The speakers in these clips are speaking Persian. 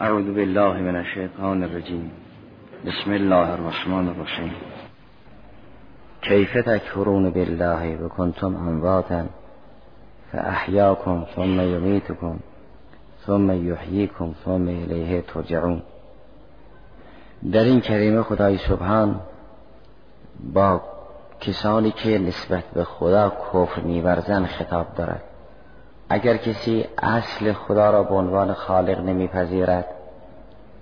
اعوذ بالله من الشیطان الرجیم. بسم الله الرحمن الرحیم. کیف تکفرون بالله و کنتم امواتا فاحیاکم ثم یمیتکم ثم یحییکم ثم الیه ترجعون. در این کریمه خدای سبحان با کسانی که نسبت به خدا کفر میورزن خطاب دارد. اگر کسی اصل خدا را به عنوان خالق نمیپذیرد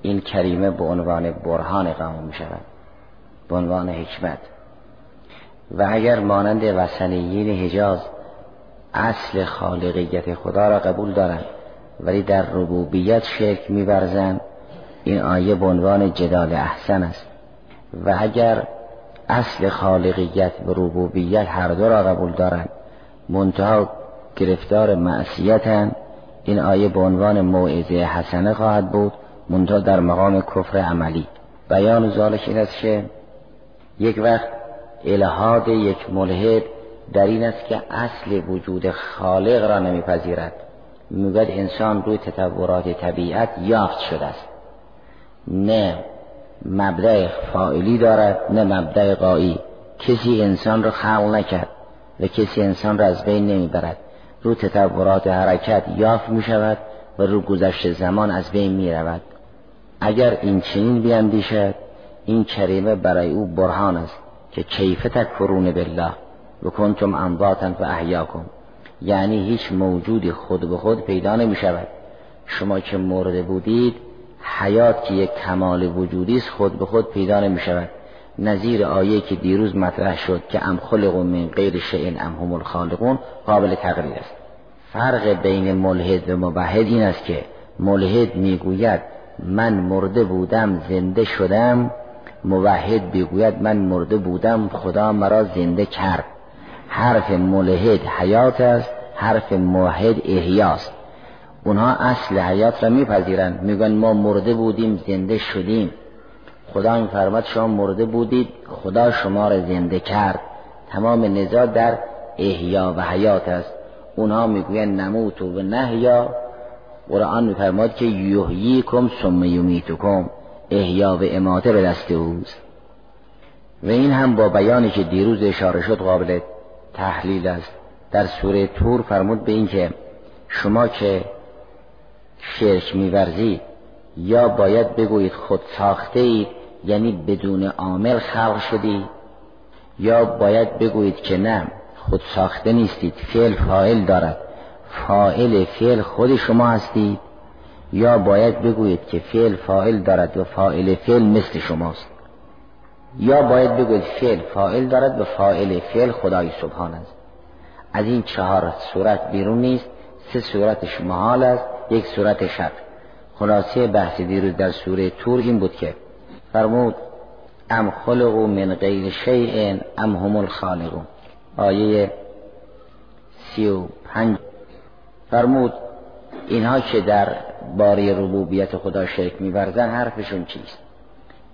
این کریمه به عنوان برهان قام می شود به عنوان حکمت. و اگر مانند وسنیین حجاز اصل خالقیت خدا را قبول دارند ولی در ربوبیت شرک میورزند این آیه به عنوان جدال احسن است. و اگر اصل خالقیت و ربوبیت هر دو را قبول دارند منتها گرفتار معصیتن. این آیه به عنوان موعظه حسنه خواهد بود منتها در مقام کفر عملی. بیان ذالک این است که یک وقت الهاد یک ملحد در این است که اصل وجود خالق را نمیپذیرد. می‌گوید انسان روی تطورات طبیعت یافت شده است. نه مبدع فائلی دارد نه مبدع قایی. کسی انسان را خلق نکرد و کسی انسان را از بین نمی‌برد. رو تطورات حرکت یافت می شود و رو گذشت زمان از بین می رود. اگر این چنین بیندیشد این کریمه برای او برهان است که کیف تکفرون بالله؟ و کنتم امواتا و احیاکم یعنی هیچ موجودی خود به خود پیدا نمی شود. شما که مرده بودید حیات که یک کمال وجودی است خود به خود پیدا نمی شود. نظیر آیه که دیروز مطرح شد که ام خلق من غیر شیء ام هم الخالقون قابل تقریر است. فرق بین ملحد و مبهد این است که ملحد می‌گوید من مرده بودم زنده شدم. موحد بگوید من مرده بودم خدا مرا زنده کرد. حرف ملحد حیات است حرف موحد احیاست اونها اصل حیات را میپذیرند. میگن ما مرده بودیم زنده شدیم. خدا میفرماد شما مرده بودید خدا شما را زنده کرد. تمام نزاع در احیا و حیات است. اونها می‌گوین نموت و نهیا. قرآن میفرماد که یحییکم ثم یمیتکم. احیا و اماته به دست اوست. و این هم با بیانی که دیروز اشاره شد قابل تحلیل است. در سوره تور فرمود به این که شما که شرک میورزید یا باید بگویید خود ساخته اید یعنی بدون عامل خلق شدید یا باید بگویید که نه. خود ساخته نیستید فعل فاعل دارد. فاعل فعل خود شما هستید. یا باید بگویید که فعل فاعل دارد و فاعل فعل مثل شماست. یا باید بگویید فعل فاعل دارد و فاعل فعل خدای سبحان است. از این چهار صورت بیرون نیست. سه صورتش محال است یک صورت شک خلاصه بحث دیروز در سوره تور این بود که فرمود ام خلقو من غیر شیء ام هم الخالقون. آیه سی و پنج. فرمود اینها که در باری ربوبیت خدا شرک میورزن حرفشون چیست؟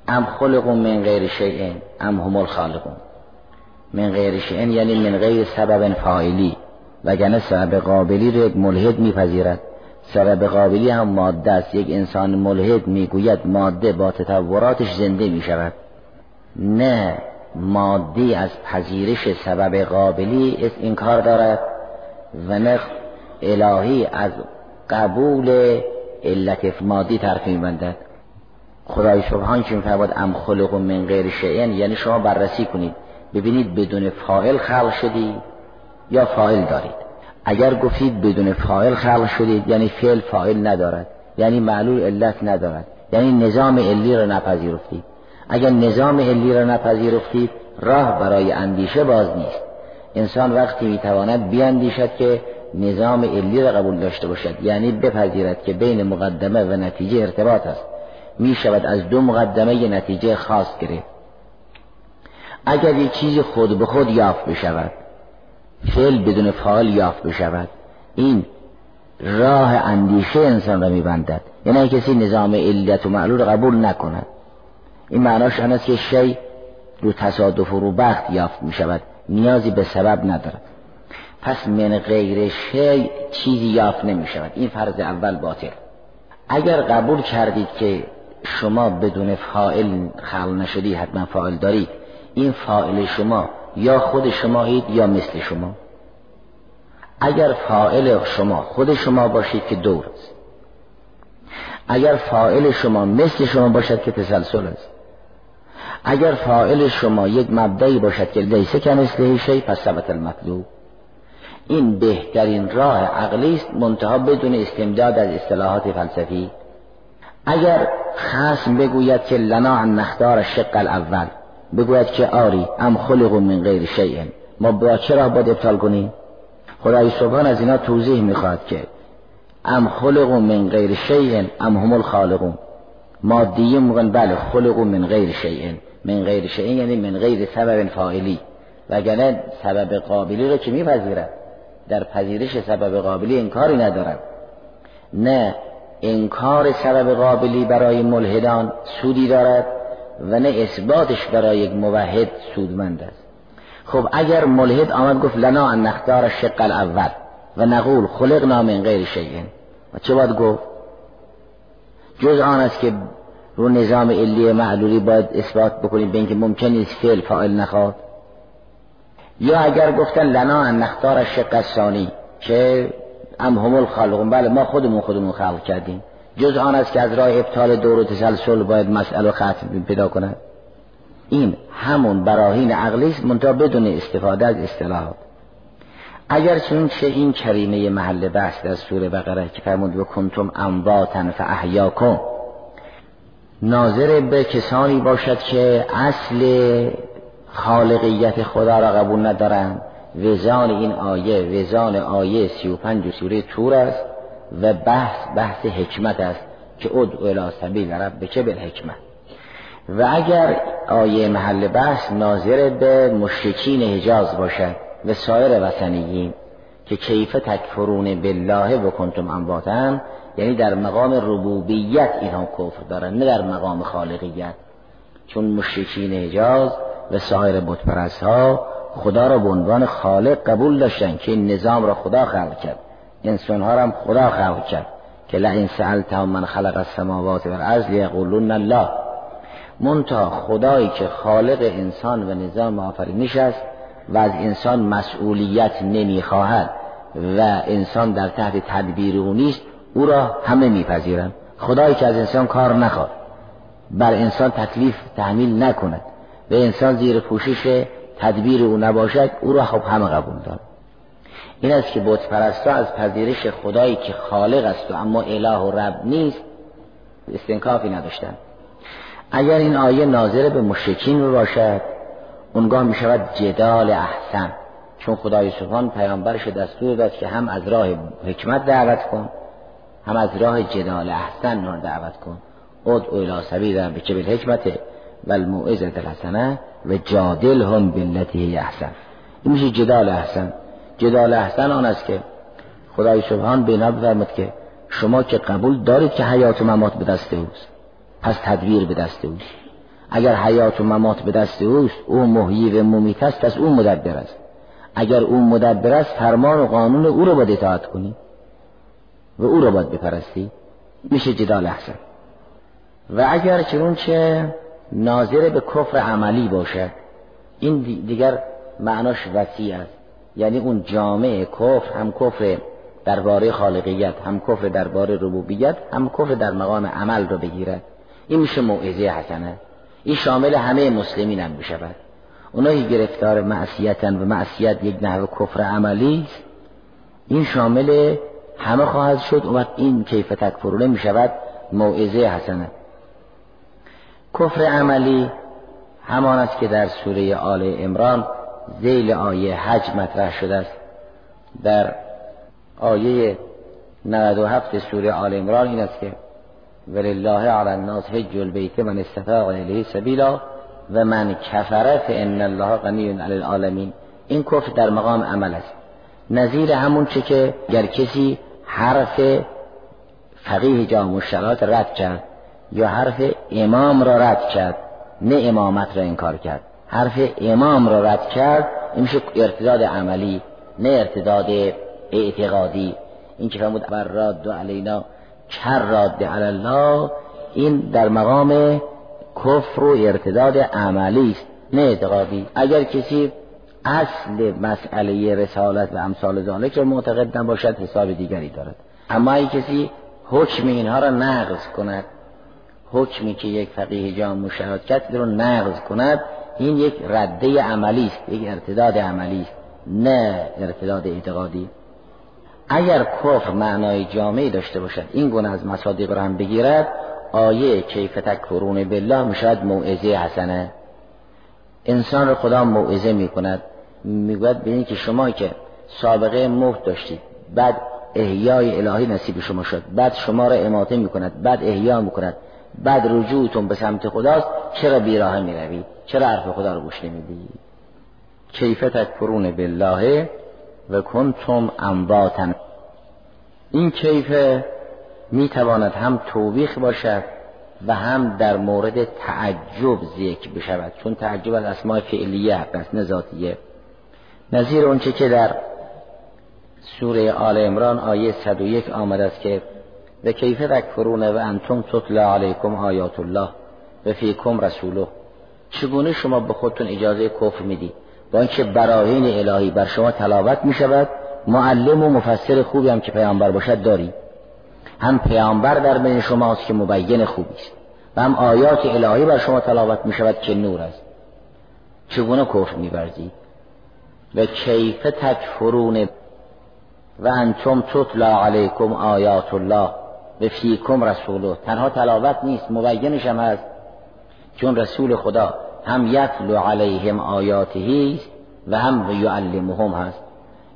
ام خلقون من غیر شیء ام هم الخالقون. من غیر شیء یعنی من غیر سبب فاعلی وگرنه سبب قابلی رو یک ملحد میپذیرد. سبب قابلی هم ماده است. یک انسان ملحد می‌گوید ماده با تطوراتش زنده می‌شود. نه مادی از پذیرش سبب قابلی این کار دارد و نه الهی از قبول علت مادی طرف میبندد. خدای سبحان که میفرماد ام خلق من غیر شیئن یعنی شما بررسی کنید. ببینید بدون فاعل خلق شدی یا فاعل دارید. اگر گفتید بدون فاعل خلق شدید یعنی فعل فاعل ندارد. یعنی معلول علت ندارد. یعنی نظام علی را نپذیرفتید. اگر نظام علی را نپذیرفتید راه برای اندیشه باز نیست. انسان وقتی می‌تواند بیاندیشد که نظام علی را قبول داشته باشد یعنی بپذیرد که بین مقدمه و نتیجه ارتباط است. می شود از دو مقدمه ی نتیجه خاص گرفت. اگر یک چیزی خود به خود یافت بشود فعل بدون فعال یافت بشود این راه اندیشه انسان را میبندد. یعنی کسی نظام علت و معلول قبول نکند این معناش آن است که شی رو تصادف و رو بخت یافت می شود نیازی به سبب ندارد. پس من غیر شی چیزی یافت نمی شود این فرض اول باطل. اگر قبول کردید که شما بدون فائل خلق نشدی حتما فائل دارید. این فائل شما یا خود شمایید یا مثل شما. اگر فائل شما خود شما باشید که دور است. اگر فائل شما مثل شما باشد که تسلسل است. اگر فائل شما یک مبدعی باشد که لیسه که مثل شی پس ثبت المطلوب. این بهترین راه عقلی است منتها بدون استمداد از اصطلاحات فلسفی. اگر خصم بگوید که لنا ان نختار شق الاول بگوید که آری ام خلق من غیر شیء. ما با چرا باید ابطال کنیم؟ خدای سبحان از اینا توضیح می‌خواد که ام خلق من غیر شیء ام هم الخالقون. مادیه میگن بله خلق من غیر شیء. من غیر شیء یعنی من غیر سبب فاعلی. وگرنه سبب قابلی رو که میپذیرد در پذیرش سبب قابلی انکاری ندارد نه انکار سبب قابلی برای ملحدان سودی دارد و نه اثباتش برای یک موحد سودمند است. خب اگر ملحد آمد گفت لنا ان نختار شق الاول و نقول خلقنا من غیر شیء. و چه باید گفت؟ جز آن است که رو نظام علی معلولی باید اثبات بکنید به اینکه ممکن نیست فعل فاعل نخواد. یا اگر گفتن لنا ان نختار شق الثانی که ام هم الخالقون. بله ما خودمون خودمون خلق کردیم. جز آن است که از راه ابطال دور و تسلسل باید مسئله ختم پیدا کند این همون براهین عقلی است منتها بدون استفاده از اصطلاحات. اگر چون چه این کریمه محل بحث در سوره بقره که فرمود و کنتم امواتن فاحیاکم. ناظر به کسانی باشد که اصل خالقیت خدا را قبول ندارند. وزان این آیه وزان آیه سی و پنج سوره تور است و بحث بحث حکمت است که ادعو الى سبیل ربک بالحکمت. و اگر آیه محل بحث ناظر به مشرکین حجاز باشد و سایر وطنیین که کیف تکفرون بالله و کنتم امواتن یعنی در مقام ربوبیت اینها کفر دارن نه در مقام خالقیت. چون مشرکین حجاز و سایر بتپرست ها خدا را به عنوان خالق قبول داشتن که این نظام را خدا خلق کرد. انسان ها را هم خدا خلق کرد که لئن سألتهم من خلق السماوات والارض لیقولون الله. منتها خدایی که خالق انسان و نظام آفرینش است و از انسان مسئولیت نمی‌خواهد و انسان در تحت تدبیر او نیست او را همه میپذیرند. خدایی که از انسان کار نخواد. بر انسان تکلیف تحمیل نکند. و انسان زیر پوشش تدبیر او نباشد او را خب همه قبول دارد. این است که بت پرستا از پذیرش خدایی که خالق است و اما اله و رب نیست استنکافی نداشتند. اگر این آیه ناظر به مشرکین رو باشد اونگاه می شود جدال احسن. چون خدای سبحان پیامبرش دستور داد که هم از راه حکمت دعوت کن هم از راه جدال احسن رو دعوت کن. ادعو الى سبیل به چه حکمت و الموعظه الحسنه و جادل هم بلتی احسن. این میشه جدال احسن. جدال احسن آن است که خدای سبحان به فرمود که شما که قبول دارید که حیات و ممات به دست اوست. پس تدبیر به دست اوست. اگر حیات و ممات به دست اوست او محیی و ممیت است پس او مدبر است. اگر او مدبر است فرمان و قانون او رو باید اطاعت کنی. و او رو باید بپرستی. میشه جدال احسن و اگر چه ناظر به کفر عملی باشد این دیگر معناش وسیع است. یعنی اون جامعه کفر هم کفر درباره خالقیت هم کفر درباره ربوبیت هم کفر در مقام عمل رو بگیرد. این میشه موعظه حسنه. این شامل همه مسلمین هم بشود اونایی گرفتار معصیتن و معصیت یک نحو کفر عملی این شامل همه خواهد شد و این کیف تکفرونه می شود موعظه حسنه. کفر عملی همان است که در سوره آل امران زیل آیه حج مطرح شده است. در آیه 97 سوره آل امران این است که ولله علی الناس حج البیت من استطاع الیه سبیلا و من کفر فان الله غنی علی العالمین. این کفر در مقام عمل است. نظیر همون چه که گر کسی حرف فقیه جامع شرات رد کرد یا حرف امام را رد کرد. نه امامت را انکار کرد. حرف امام را رد کرد این میشه ارتداد عملی نه ارتداد اعتقادی. این که فرمود بر راد و علینا کر راد الله این در مقام کفر و ارتداد عملی است نه اعتقادی. اگر کسی اصل مسئله رسالت و امثال ذالک رو معتقد نباشد حساب دیگری دارد. اما اگه کسی حکم اینها را نقض کند حکمی که یک فقیه جام مشاهد کرد رو نقض کند این یک رده عملی است یک ارتداد عملی است نه ارتداد اعتقادی. اگر کفر معنای جامعی داشته باشد این گونه از مصادیق را هم بگیرد آیه کیف تکفرون بالله می‌شود موعظه حسنه. انسان رو خدا موعظه می‌کند. می‌گوید ببینید که شما که سابقه موت داشتید بعد احیای الهی نصیب شما شد بعد شما را اماته می‌کند بعد احیا می‌کند بعد رجوعتون به سمت خداست چرا بیراه می‌روید؟ چرا حرف خدا رو گوش نمی‌دید؟ کیف تکفرون بالله و کنتم امواتن این کیف می‌تواند هم توبیخ باشد و هم در مورد تعجب ذکر بشود چون تعجب از اسماء فعلیه پس نذاتیه نظیر اونچه که در سوره آل امران آیه 101 آمده است که و کیف تکفرون و انتم تطلع علیکم آیات الله و فیکم رسوله چگونه شما به خودتون اجازه کفر میدی با اینکه براهین الهی بر شما تلاوت می شود معلم و مفسر خوبی هم که پیامبر باشد داری. هم پیامبر در بین شماست که مبین خوبی است و هم آیات الهی بر شما تلاوت می شود که نور است. چگونه کفر میورزید؟ و کیف تکفرون و انتم تطلع علیکم آیات الله و فیکم رسوله. تنها تلاوت نیست مبینش هم هست. چون رسول خدا هم یتلو علیهم آیاته و هم یعلمهم هست.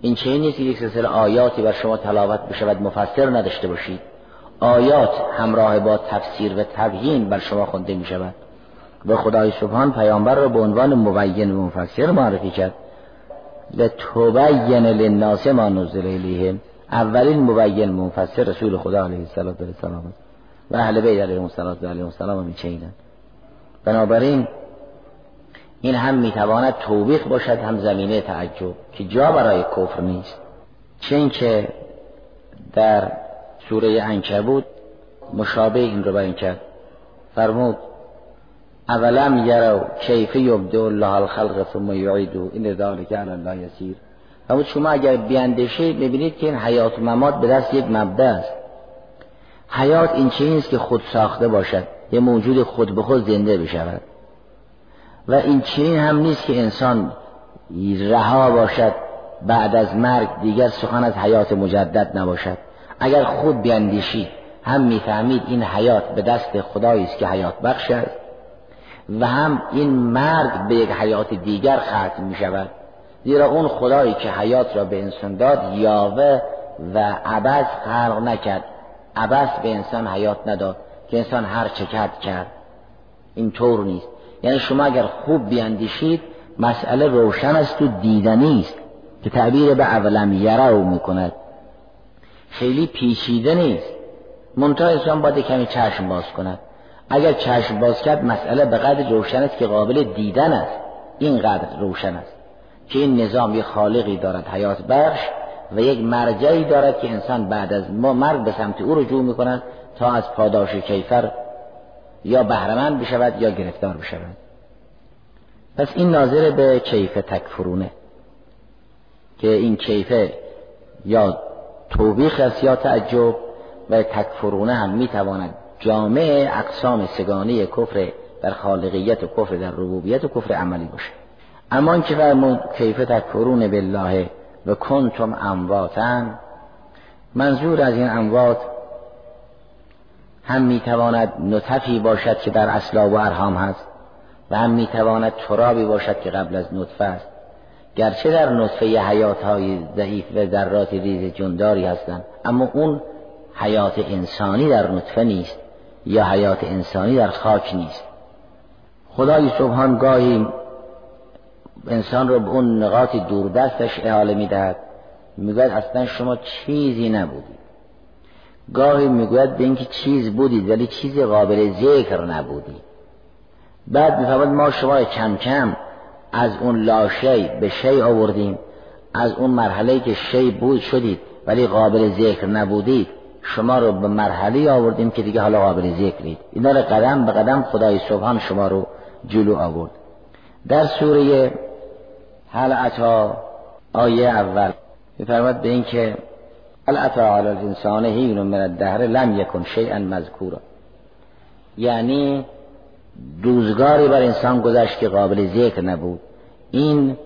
این چه نیست که یک سلسله آیاتی بر شما تلاوت بشود مفسر نداشته باشید. آیات همراه با تفسیر و تبیین بر شما خونده می شود و خدای سبحان پیامبر را به عنوان مبین و مفسر معرفی کرد. و تبین للناس ما نزل الیهم. اولین مبین مفسر رسول خدا علیه السلام و اهل بیت علیهم السلام هم چینن. بنابراین این هم می‌تواند توبیخ باشد هم زمینه تعجب که جا برای کفر نیست. چون که در سوره انکبود مشابه این رو بیان کرد. فرمود اولم یرو کیف یبدو الله الخلق ثم یعیدو این ذالک علی الله یسیر اما شما اگر بیاندیشید می‌بینید که این حیات و ممات به دست یک مبدا است. حیات این چیزی است که خود ساخته باشد یه موجود خود به خود زنده بشود. و این چنین هم نیست که انسان رها باشد بعد از مرگ دیگر سخن از حیات مجدد نباشد. اگر خود بیاندیشید هم می‌فهمید این حیات به دست خدایی است که حیات بخش است. و هم این مرگ به یک حیات دیگر ختم می شود زیرا اون خدایی که حیات را به انسان داد یاوه و عبس خلق نکرد. عبس به انسان حیات نداد که انسان هر چه کرد کرد. این طور نیست. یعنی شما اگر خوب بیاندیشید مسئله روشن است و دیدنی است که تعبیر به اولم یرو می‌کند. خیلی پیچیده نیست. منتها انسان باید کمی چشم باز کند. اگر چشم باز کرد مسئله به قدر روشن است که قابل دیدن است. اینقدر روشن است که این نظام یک خالقی دارد حیات بخش و یک مرجعی دارد که انسان بعد از ما مرگ به سمت او رجوع می‌کند تا از پاداش کیفر یا بهرمند بشود یا گرفتار بشود. پس این ناظر به کیف تکفرونه که این کیفه یا توبیخ است یا تعجب و تکفرونه هم می‌تواند جامع اقسام سگانه کفر در خالقیت و کفر در ربوبیت و کفر عملی باشه. اما این که فرمود کیف تکفرون بالله و کنتم امواتن منظور از این اموات هم می‌تواند نطفی باشد که در اسلاب و ارهام هست و هم می‌تواند ترابی باشد که قبل از نطفه است. گرچه در نطفه حیات های ضعیف و ذرات ریز جنداری هستند اما اون حیات انسانی در نطفه نیست. یا حیات انسانی در خاک نیست. خدای سبحان گاهی انسان رو به اون نقاط دوردستش احاله می‌دهد. می‌گوید اصلا شما چیزی نبودید گاهی می‌گوید به اینکه چیز بودید ولی چیزی قابل ذکر نبودید بعد می‌فهمد ما شما کم کم از اون لاشی به شی آوردیم. از اون مرحله که شی بود شدید ولی قابل ذکر نبودید. شما رو به مرحله آوردیم که دیگه حالا قابل ذکرید اینا رو قدم به قدم خدای سبحان شما رو جلو آورد. در سوره هل عطا آیه اول میفرماد به اینکه هل عطا علی الانسان حین من الدهر لم یکن شیئا مذکورا. یعنی روزگاری بر انسان گذشت که قابل ذکر نبود. این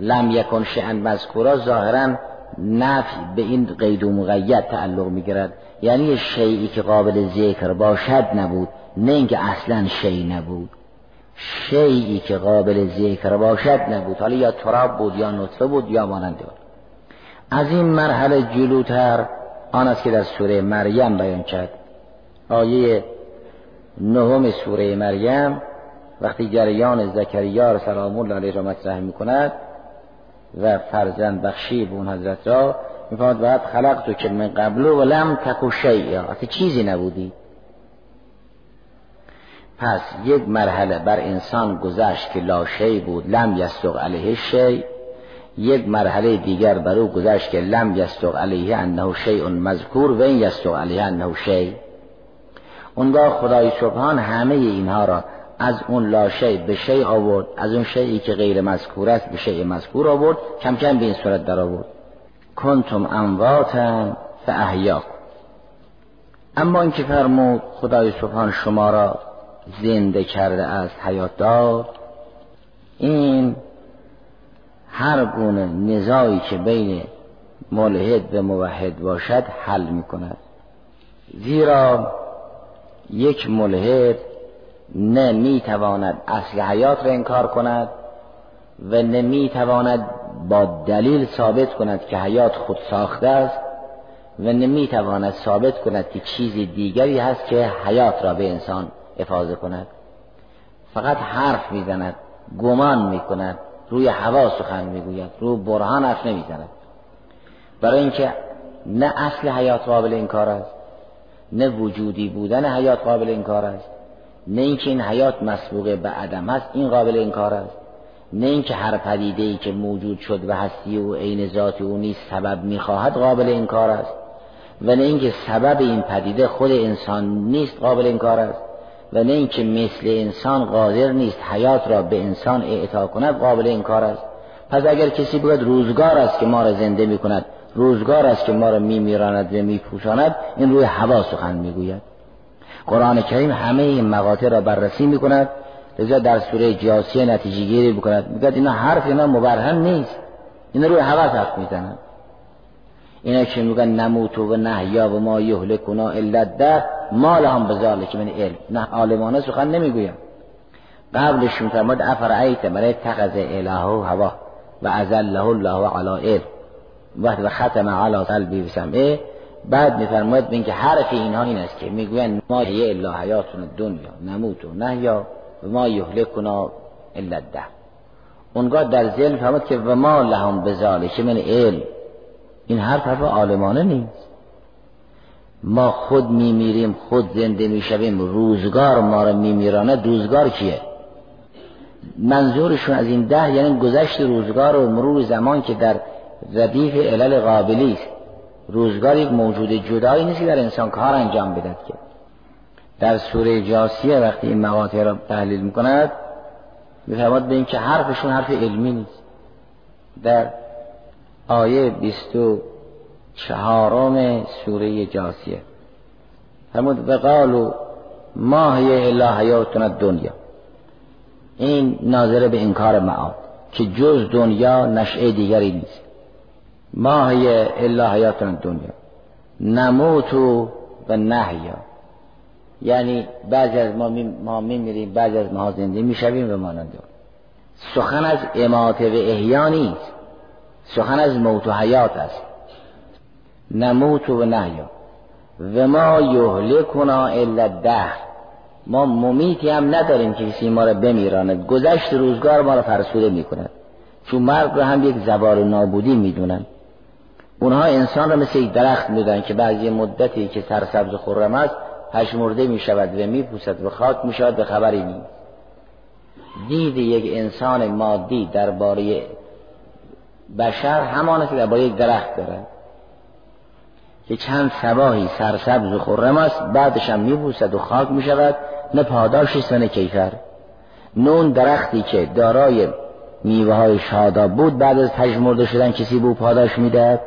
لم یکن شیئا مذکورا ظاهرا نفی به این قید و مقید تعلق می‌گیرد. یعنی شیعی که قابل ذکر باشد نبود نه اینکه اصلا شیع نبود. شیعی که قابل ذکر باشد نبود. حالا یا تراب بود یا نطفه بود یا مانند بود از این مرحله جلوتر آن است که در سوره مریم بیان کرد. آیه نهم سوره مریم وقتی جریان زکریا سلام الله علیه را مطرح می کند و فرزند بخشی به اون حضرت را می‌فهمد بعد خلق تو که من قبل و لم تکو شیئا چیزی نبودی. پس یک مرحله بر انسان گذشت که لا شی بود لم یستق علیه شی. یک مرحله دیگر بر او گذشت که لم یستق علیه انه شیء مذکور و این یستق علیه انه شی. اونگاه خدای سبحان همه اینها را از اون لاشی به شی آورد از اون شیعی که غیر مذکور است به شیء مذکور آورد کم کم به این صورت در آورد. کنتم امواتا فاحیاکم. اما اینکه فرمود خدای سبحان شما را زنده کرده از حیات دار این هر گونه نزاعی که بین ملحد و موحد باشد حل می کند زیرا یک ملحد نه می تواند اصل حیات را انکار کند و نه می تواند با دلیل ثابت کند که حیات خود ساخته است و نمی تواند ثابت کند که چیز دیگری هست که حیات را به انسان افاظه کند. فقط حرف می‌زند گمان می‌کند روی هوا سخن می‌گوید روی برهان حرف نمی‌زند. برای اینکه نه اصل حیات قابل انکار است نه وجودی بودن حیات قابل انکار است نه اینکه این حیات مسبوقه به عدم است این قابل انکار است. نه اینکه هر پدیده ای که موجود شد و هستی و عین ذات او نیست سبب می‌خواهد قابل انکار است. و نه اینکه سبب این پدیده خود انسان نیست قابل انکار است. و نه اینکه مثل انسان قادر نیست حیات را به انسان اعطا کند قابل انکار است. پس اگر کسی بگوید روزگار است که ما را زنده می کند روزگار است که ما را می میراند و می پوشاند این روی هوا سخن می‌گوید. قرآن کریم همه این مقاطع را بررسی می کند لذا در سوره جاسیه نتیجه گیری بکند. میگه اینا حرف اینا مبرهن نیست. اینا روی هوا حرف می‌زنن اینا که میگن نموت و نحیا و ما یهلکنا الا در ما لهم بذالک من علم. نه عالمانه سخن نمی‌گویم. قبلش میفرماد افرعیت من تخذ اله و هوا و ازله الله علی علم وقت و ختم علی قلبی و بعد میفرماید اینکه حرف اینها این است که می‌گوین ما یه الا حیاتون دنیا نموت و نحیا و ما یهلکنا الا ده. اونگاه در ذهن فرمود که و ما لهم بذالک من علم. این حرف حرف عالمانه نیست. ما خود میمیریم خود زنده می‌شویم روزگار ما رو میمیرانه روزگار کیه؟ منظورشون از این ده یعنی گذشت روزگار و مرور زمان که در ردیف علل قابلی است. روزگار یک موجود جدایی نیست که در انسان کار انجام بدد که. در سوره جاسیه وقتی این مقاطع را تحلیل می‌کند میفرماد به اینکه حرفشون حرف علمی نیست. در آیه بیست و چهارم سوره جاسیه فرمود و ما هی الا حیاتنا دنیا این ناظره به انکار معاد که جز دنیا نشعه دیگری نیست. ما هی الا حیاتنا دنیا نموت و نحیا. یعنی بعضی از ما, می ما میمیریم بعضی از ما زنده می‌شویم و مانند سخن از اماته و احیا نیست. سخن از موت و حیات است. نموت و نحیا. و ما یهلکنا الا ده ما ممیتی هم نداریم که کسی ما را بمیراند. گذشت روزگار ما را فرسوده می‌کند. چون مرگ را هم یک زبار نابودی می‌دونن اونها انسان را مثل یک درخت می‌دونن که بعضی مدتی که سرسبز و خرم است پشمرده می شود و می پوسد و خاک می شود به خبری نیست دید یک انسان مادی درباره بشر همان که درباره یک درخت دارد. که چند سباهی سرسبز و خرم است بعدش هم میبوسد و خاک می‌شود نه پاداشی سن کیفر. نون درختی که دارای میوه های شاداب بود بعد از پژمرده شدن کسی به پاداش می‌دهد.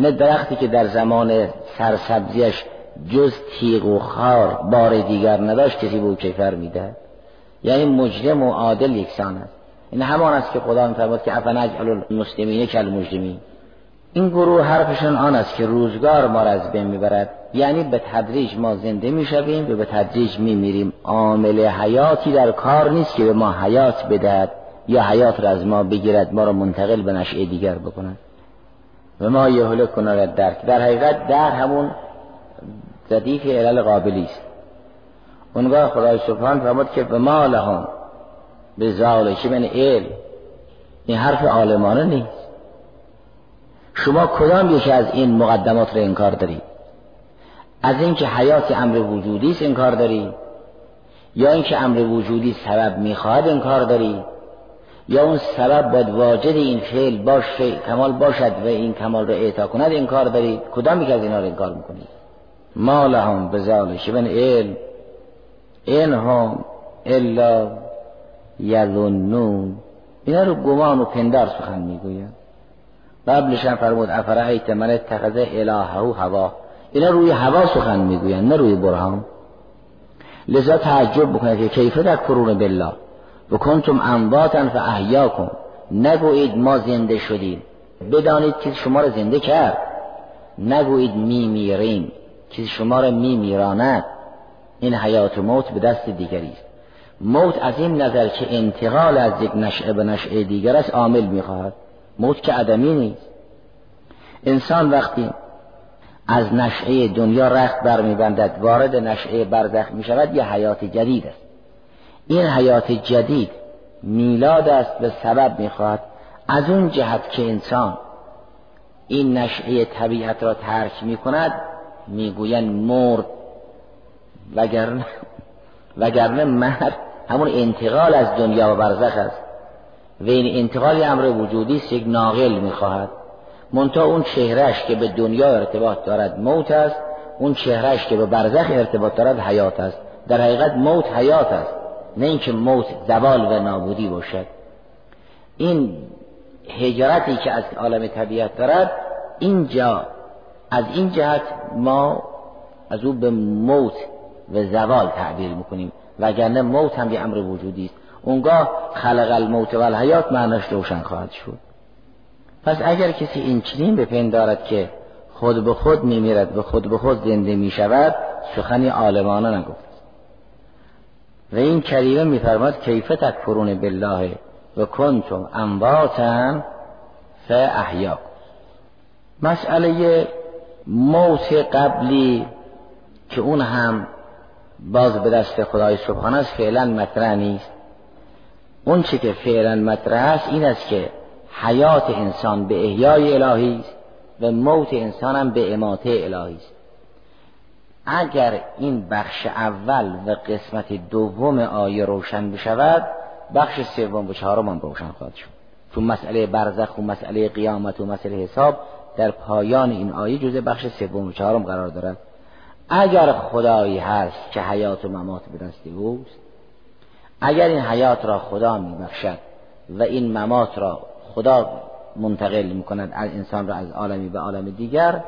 نه درختی که در زمان سرسبزیش جز تیغ و خار بار دیگر نداشت کسی به او کیفر می‌دهد. یعنی مجرم و عادل یکسان است. این همان است که خدا میفرماد که افنجعل المسلمین کل مجرمین این گروه حرفشون آن است که روزگار ما را از بین می‌برد. یعنی به تدریج ما زنده می‌شویم و به تدریج میمیریم. عامل حیاتی در کار نیست که به ما حیات بدهد یا حیات را از ما بگیرد ما را منتقل به نشعه دیگر بکند. و ما یهله کند درک. در حقیقت در همون ردیف علل قابلی است. اونگاه خدای سبحان فرمود که به ما لهم به زالشی من علم. این حرف عالمانه نیست. شما کدام یکی از این مقدمات رو انکار دارید؟ از اینکه حیات امر وجودی است انکار دارید؟ یا اینکه امر وجودی سبب می‌خواهد انکار دارید؟ یا اون سبب باید واجد این فعل باشه کمال باشد و این کمال رو اعطا کند انکار دارید کدام یک از اینا رو انکار می‌کنید ما لهم بزال شبن علم این هم الا یظنون. اینا رو گمان و پندار سخن می‌گوید. قبلش هم فرمود افرعیت من اتخذ الهه هوا. اینا روی هوا سخن می‌گویند نه روی برهان. لذا تعجب بکنید که کیف کرون بالله؟ و کنتم امواتا فاحیاکم. نگویید ما زنده شدیم. بدانید که شما را زنده کرد. نگویید می میریم. که شما را می میراند. این حیات و موت به دست دیگری است. موت از این نظر که انتقال از یک نشعه به نشعه دیگر است عامل می‌خواهد. موت که عدمی نیست. انسان وقتی از نشعه دنیا رخت برمیبندد وارد نشعه برزخ می شود یه حیات جدید است. این حیات جدید میلاد است به سبب می‌خواهد از اون جهت که انسان این نشعه طبیعت را ترک می کند می‌گویند مرد وگرنه وگرنه مرد همون انتقال از دنیا و برزخ است. و این انتقال امر وجودی است یک ناقل می‌خواهد. منتها اون چهرش که به دنیا ارتباط دارد موت است اون چهرش که به برزخ ارتباط دارد حیات است. در حقیقت موت حیات است. نه اینکه موت زوال و نابودی باشد. این هجرتی که از عالم طبیعت دارد اینجا از این جهت ما از او به موت و زوال تعبیر می‌کنیم. وگرنه موت هم یه امر وجودی است. اونگاه خلق الموت و الحیات معناش روشن خواهد شد. پس اگر کسی این چنین بپندارد که خود به خود میمیرد و خود به خود زنده می شود سخنی عالمانه نگفت. و این کریمه میفرماد کیف تکفرون بالله و کنتم امواتا فاحیا مسئله موت قبلی که اون هم باز به دست خدای سبحانه است فعلا مطرح نیست. اون چی که فعلا مطرح است این است که حیات انسان به احیای الهی است و موت انسان هم به اماته الهی است. اگر این بخش اول و قسمت دوم آیه روشن بشود بخش سوم و چهارم هم روشن خواهد شد. چون مسئله برزخ و مسئله قیامت و مسئله حساب در پایان این آیه جزء بخش سوم و چهارم قرار دارد. اگر خدایی هست که حیات و ممات به دست اوست اگر این حیات را خدا میبخشد و این ممات را خدا منتقل می‌کند از انسان را از عالمی به عالم دیگر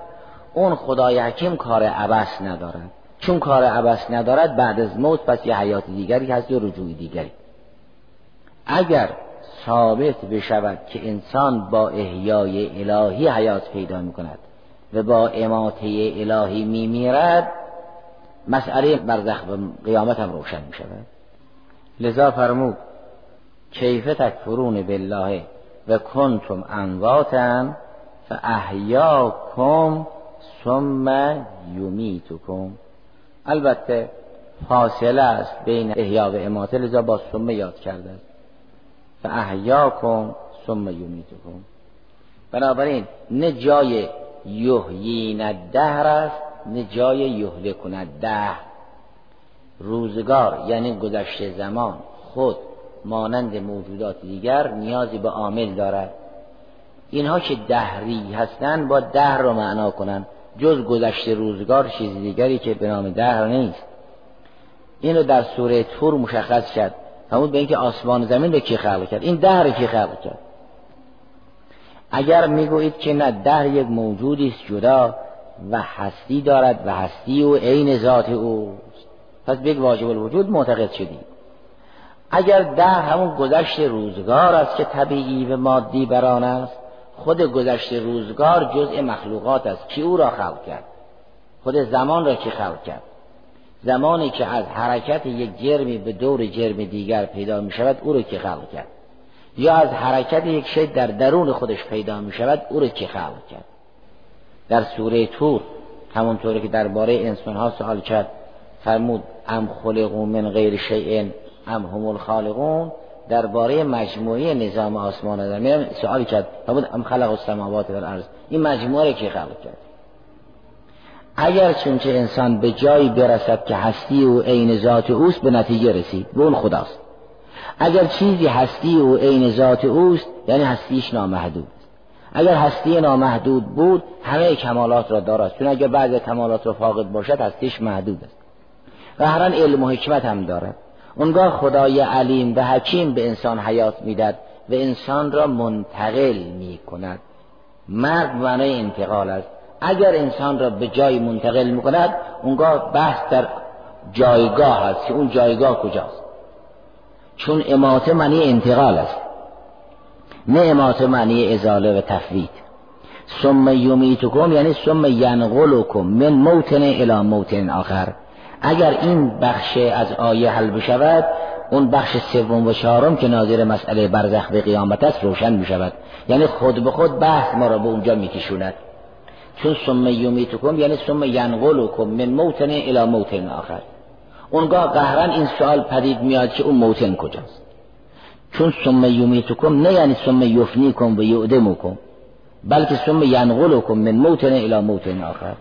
اون خدای حکیم کار عبس ندارد. چون کار عبس ندارد بعد از موت پس یه حیات دیگری هست یا رجوع دیگری. اگر ثابت بشود که انسان با احیای الهی حیات پیدا می‌کند و با اماته الهی میمیرد مسئله برزخ و قیامت هم روشن می شود لذا فرمود کیف تکفرون بالله و کنتم امواتا فاحیاکم ثم یمیتکم. البته فاصله است بین احیا و اماته لذا با ثم یاد کرده است فاحیاکم ثم یمیتکم. بنابراین نه جای یحیین دهر است نه جای یهله کند ده روزگار یعنی گذشته زمان خود مانند موجودات دیگر نیازی به عامل دارد. اینها که دهری هستند با دهر رو معنا کنند جز گذشت روزگار چیز دیگری که به نام دهر نیست. این رو در سوره تور مشخص کرد. همون به اینکه آسمان زمین رو کی خلق کرد؟ این دهر کی خلق کرد؟ اگر می‌گویید که نه دهر یک موجودی است جدا و هستی دارد و هستی و عین ذات اوست. پس به واجب الوجود معتقد شدید اگر دهر همون گذشت روزگار است که طبیعی و مادی بران است خود گذشت روزگار جزء مخلوقات است. کی او را خلق کرد؟ خود زمان را کی خلق کرد؟ زمانی که از حرکت یک جرمی به دور جرم دیگر پیدا می شود او را کی خلق کرد؟ یا از حرکت یک شی در درون خودش پیدا می شود او را کی خلق کرد؟ در سوره تور همونطوری که درباره انسان ها سوال کرد فرمود ام خلقو من غیر شیء ام هم الخالقون؟ درباره مجموعه نظام آسمان و زمین. سوالی کرد. فرمود ام خلق السماوات و الارض این مجموعه را کی خلق کرد؟ اگر چونچه انسان به جایی برسد که هستی و عین ذات اوست به نتیجه رسید. به اون خداست. اگر چیزی هستی و عین ذات اوست یعنی هستیش نامحدود. اگر هستی نامحدود بود همه کمالات را دارد. چون اگر بعض کمالات را فاقد باشد هستیش محدود است. و هر علم و حکمت هم دارد. اونگاه خدای علیم و حکیم به انسان حیات می‌داد و انسان را منتقل می کند مرگ معنای انتقال است. اگر انسان را به جای منتقل می کند اونگاه بحث در جایگاه است که اون جایگاه کجاست. چون اماته معنی انتقال است. نه اماته معنی ازاله و تفوید ثم یمیتکم یعنی ثم ینقلکم من موتن الى موتن آخر. اگر این بخش از آیه حل بشود اون بخش سوم و چهارم که ناظر مسئله برزخ به قیامت است روشن می شود یعنی خود به خود بحث ما را به اونجا می کشوند چون ثم یمیتکم یعنی ثم ینقلکم من موتن الى موتن آخر. اونگاه قهرن این سوال پدید میاد که اون موتن کجاست. چون ثم یمیتکم نه یعنی ثم یفنیکم و یعدمکم بلکه ثم ینقلکم من موتن الى موتن آخر.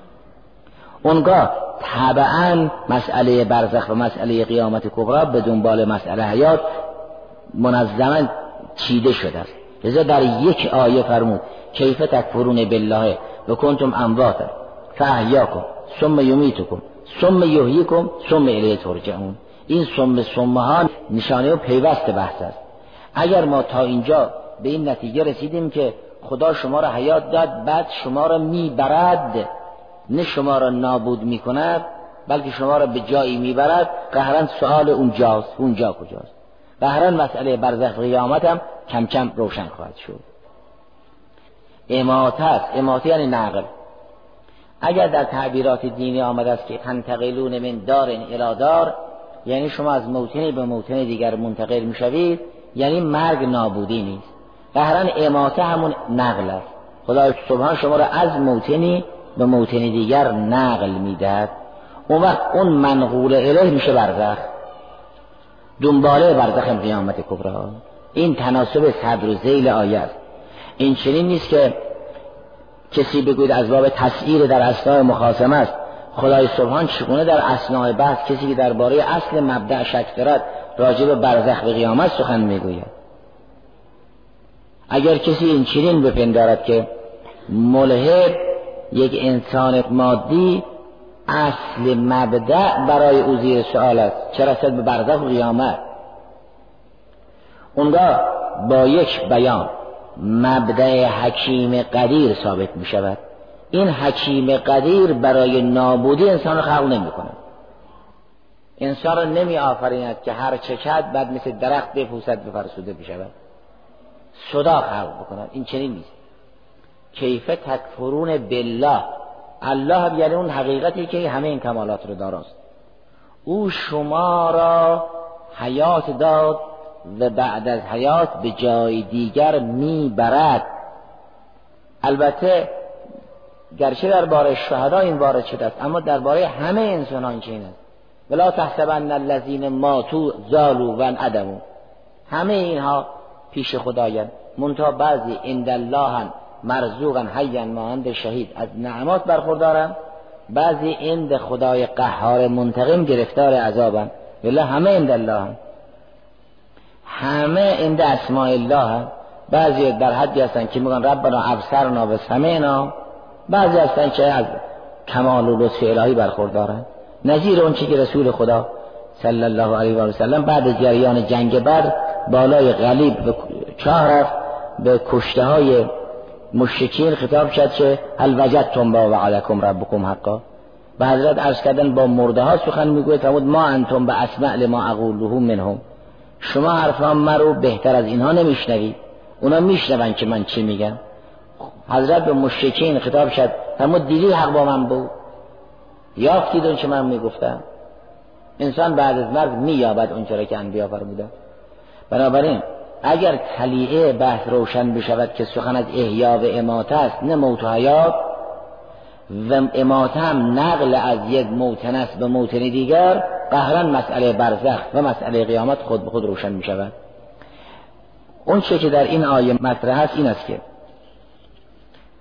اونگاه طبعا مسئله برزخ و مسئله قیامت کبرا به دنبال مسئله حیات منظما چیده شده. است لذا در یک آیه فرمود کیف تکفرون بالله؟ و کنتم امواتا. فاحیاکم ثم یمیتکم ثم یحییکم ثم الیه ترجعون. این ثم ثم ها نشانه و پیوست بحث است. اگر ما تا اینجا به این نتیجه رسیدیم که خدا شما را حیات داد بعد شما را می‌برد نه شما را نابود می‌کند بلکه شما را به جایی می‌برد قهرن سوال اونجاست اونجا کجاست. قهرن مسئله برزخ قیامت هم کم کم روشن خواهد شد. اماته است اماته یعنی نقل. اگر در تعبیرات دینی آمده است که تنتقلون من دار الى دار یعنی شما از موتنی به موتن دیگر منتقل می‌شوید یعنی مرگ نابودی نیست. قهرن اماته همون نقل است. خدا سبحان شما را از موتنی به موتن دیگر نقل می‌دهد. اون وقت اون منقول اله میشه برزخ. دنباله برزخ قیامت کبرا. این تناسب صدر و زیل آیه است این چنین نیست که کسی بگوید از باب تسعیر در اسنای مخاسمه است. خدای سبحان چگونه در اسنای بحث کسی که درباره اصل مبدع شک دارد راجع به برزخ به قیامت سخن می‌گوید؟ اگر کسی این چنین بپندارد که ملحد یک انسان مادی اصل مبدع برای او زیر سوال است. چرا رسد به برزخ و قیامت؟ اونگاه با یک بیان مبدع حکیم قدیر ثابت می شود. این حکیم قدیر برای نابودی انسان رو خلق نمی کند. انسان را نمی آفریند که هر چه کد بعد مثل درخت بپوسد بفرسوده بشود صدا خلق بکند. این چنین نیست. کیف تکفرون بالله. الله یعنی اون حقیقتی که همه این کمالات رو داراست. او شما را حیات داد و بعد از حیات به جای دیگر می‌برد. البته گرچه درباره شهدا این وارد شده است اما درباره همه انسانان چنین است. ولا تحسبن الذین ماتوا زالوا و عدمو همه اینها پیش خدایند منتها بعضی عند الله مرزوقا حیا مانند شهید. از نعمات برخوردارن بعضی عند خدای قهار منتقم گرفتار عذابن ولی همه عند الله همه عند اسماء الله بعضی در حدی هستن که میگن ربنا ابصرنا و سمعنا بعضی هستن که از کمال و لطف الهی برخوردارن. نظیر اون که رسول خدا صلی الله علیه و سلم بعد جریان جنگ بر بالای غلیب به چاه رفت به کشته های مشکین خطاب شد که هل وجدتم با وعدکم ربکم حقا؟ به حضرت عرض کردن با مرده ها سخن می‌گوید فرمود ما انتم به اسمع لما اقوله منهم. شما حرفان مرو بهتر از اینها نمیشنوید. اونا میشنون که من چی میگم. حضرت به مشکین خطاب شد فرمود دیدی حق با من بود؟ یافتید اون که من می‌گفتم؟ انسان بعد از مرگ مییابد اون را که انبیا فرمودن. بنابراین اگر تلیعه بحث روشن بشود که سخن از احیا و اماته است نه موت و حیات و اماته هم نقل از یک موتن به موتن دیگر قهرا مسئله برزخ و مسئله قیامت خود به خود روشن می شود اون چه که در این آیه مطرح است این است که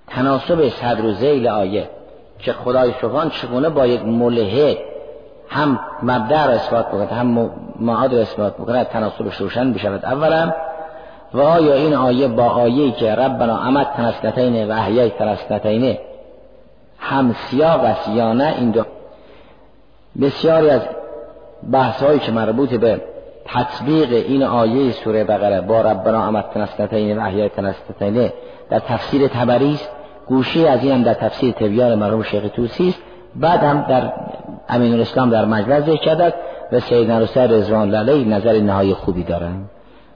تناسب صدر و زیل آیه که خدای سبحان چگونه با یک ملحد هم مبدع را اثبات بکند هم معاد را اثبات بکند تناسبش روشن بشود. اولا و آیا این آیه با آیه که ربنا امد تنسنتین و احیای تنسنتین هم سیاق است یا نه این دو بسیاری از بحث هایی که مربوط به تطبیق این آیه سوره بقره با ربنا امد تنسنتین و احیای تنسنتین در تفسیر تبری است. از این هم در تفسیر تبیان مرحوم شیخ توسی است. بعد هم در امین الاسلام در مجلس ذکر کرد و سید نروسر رضوان علیه نظر نهای خوبی دارند.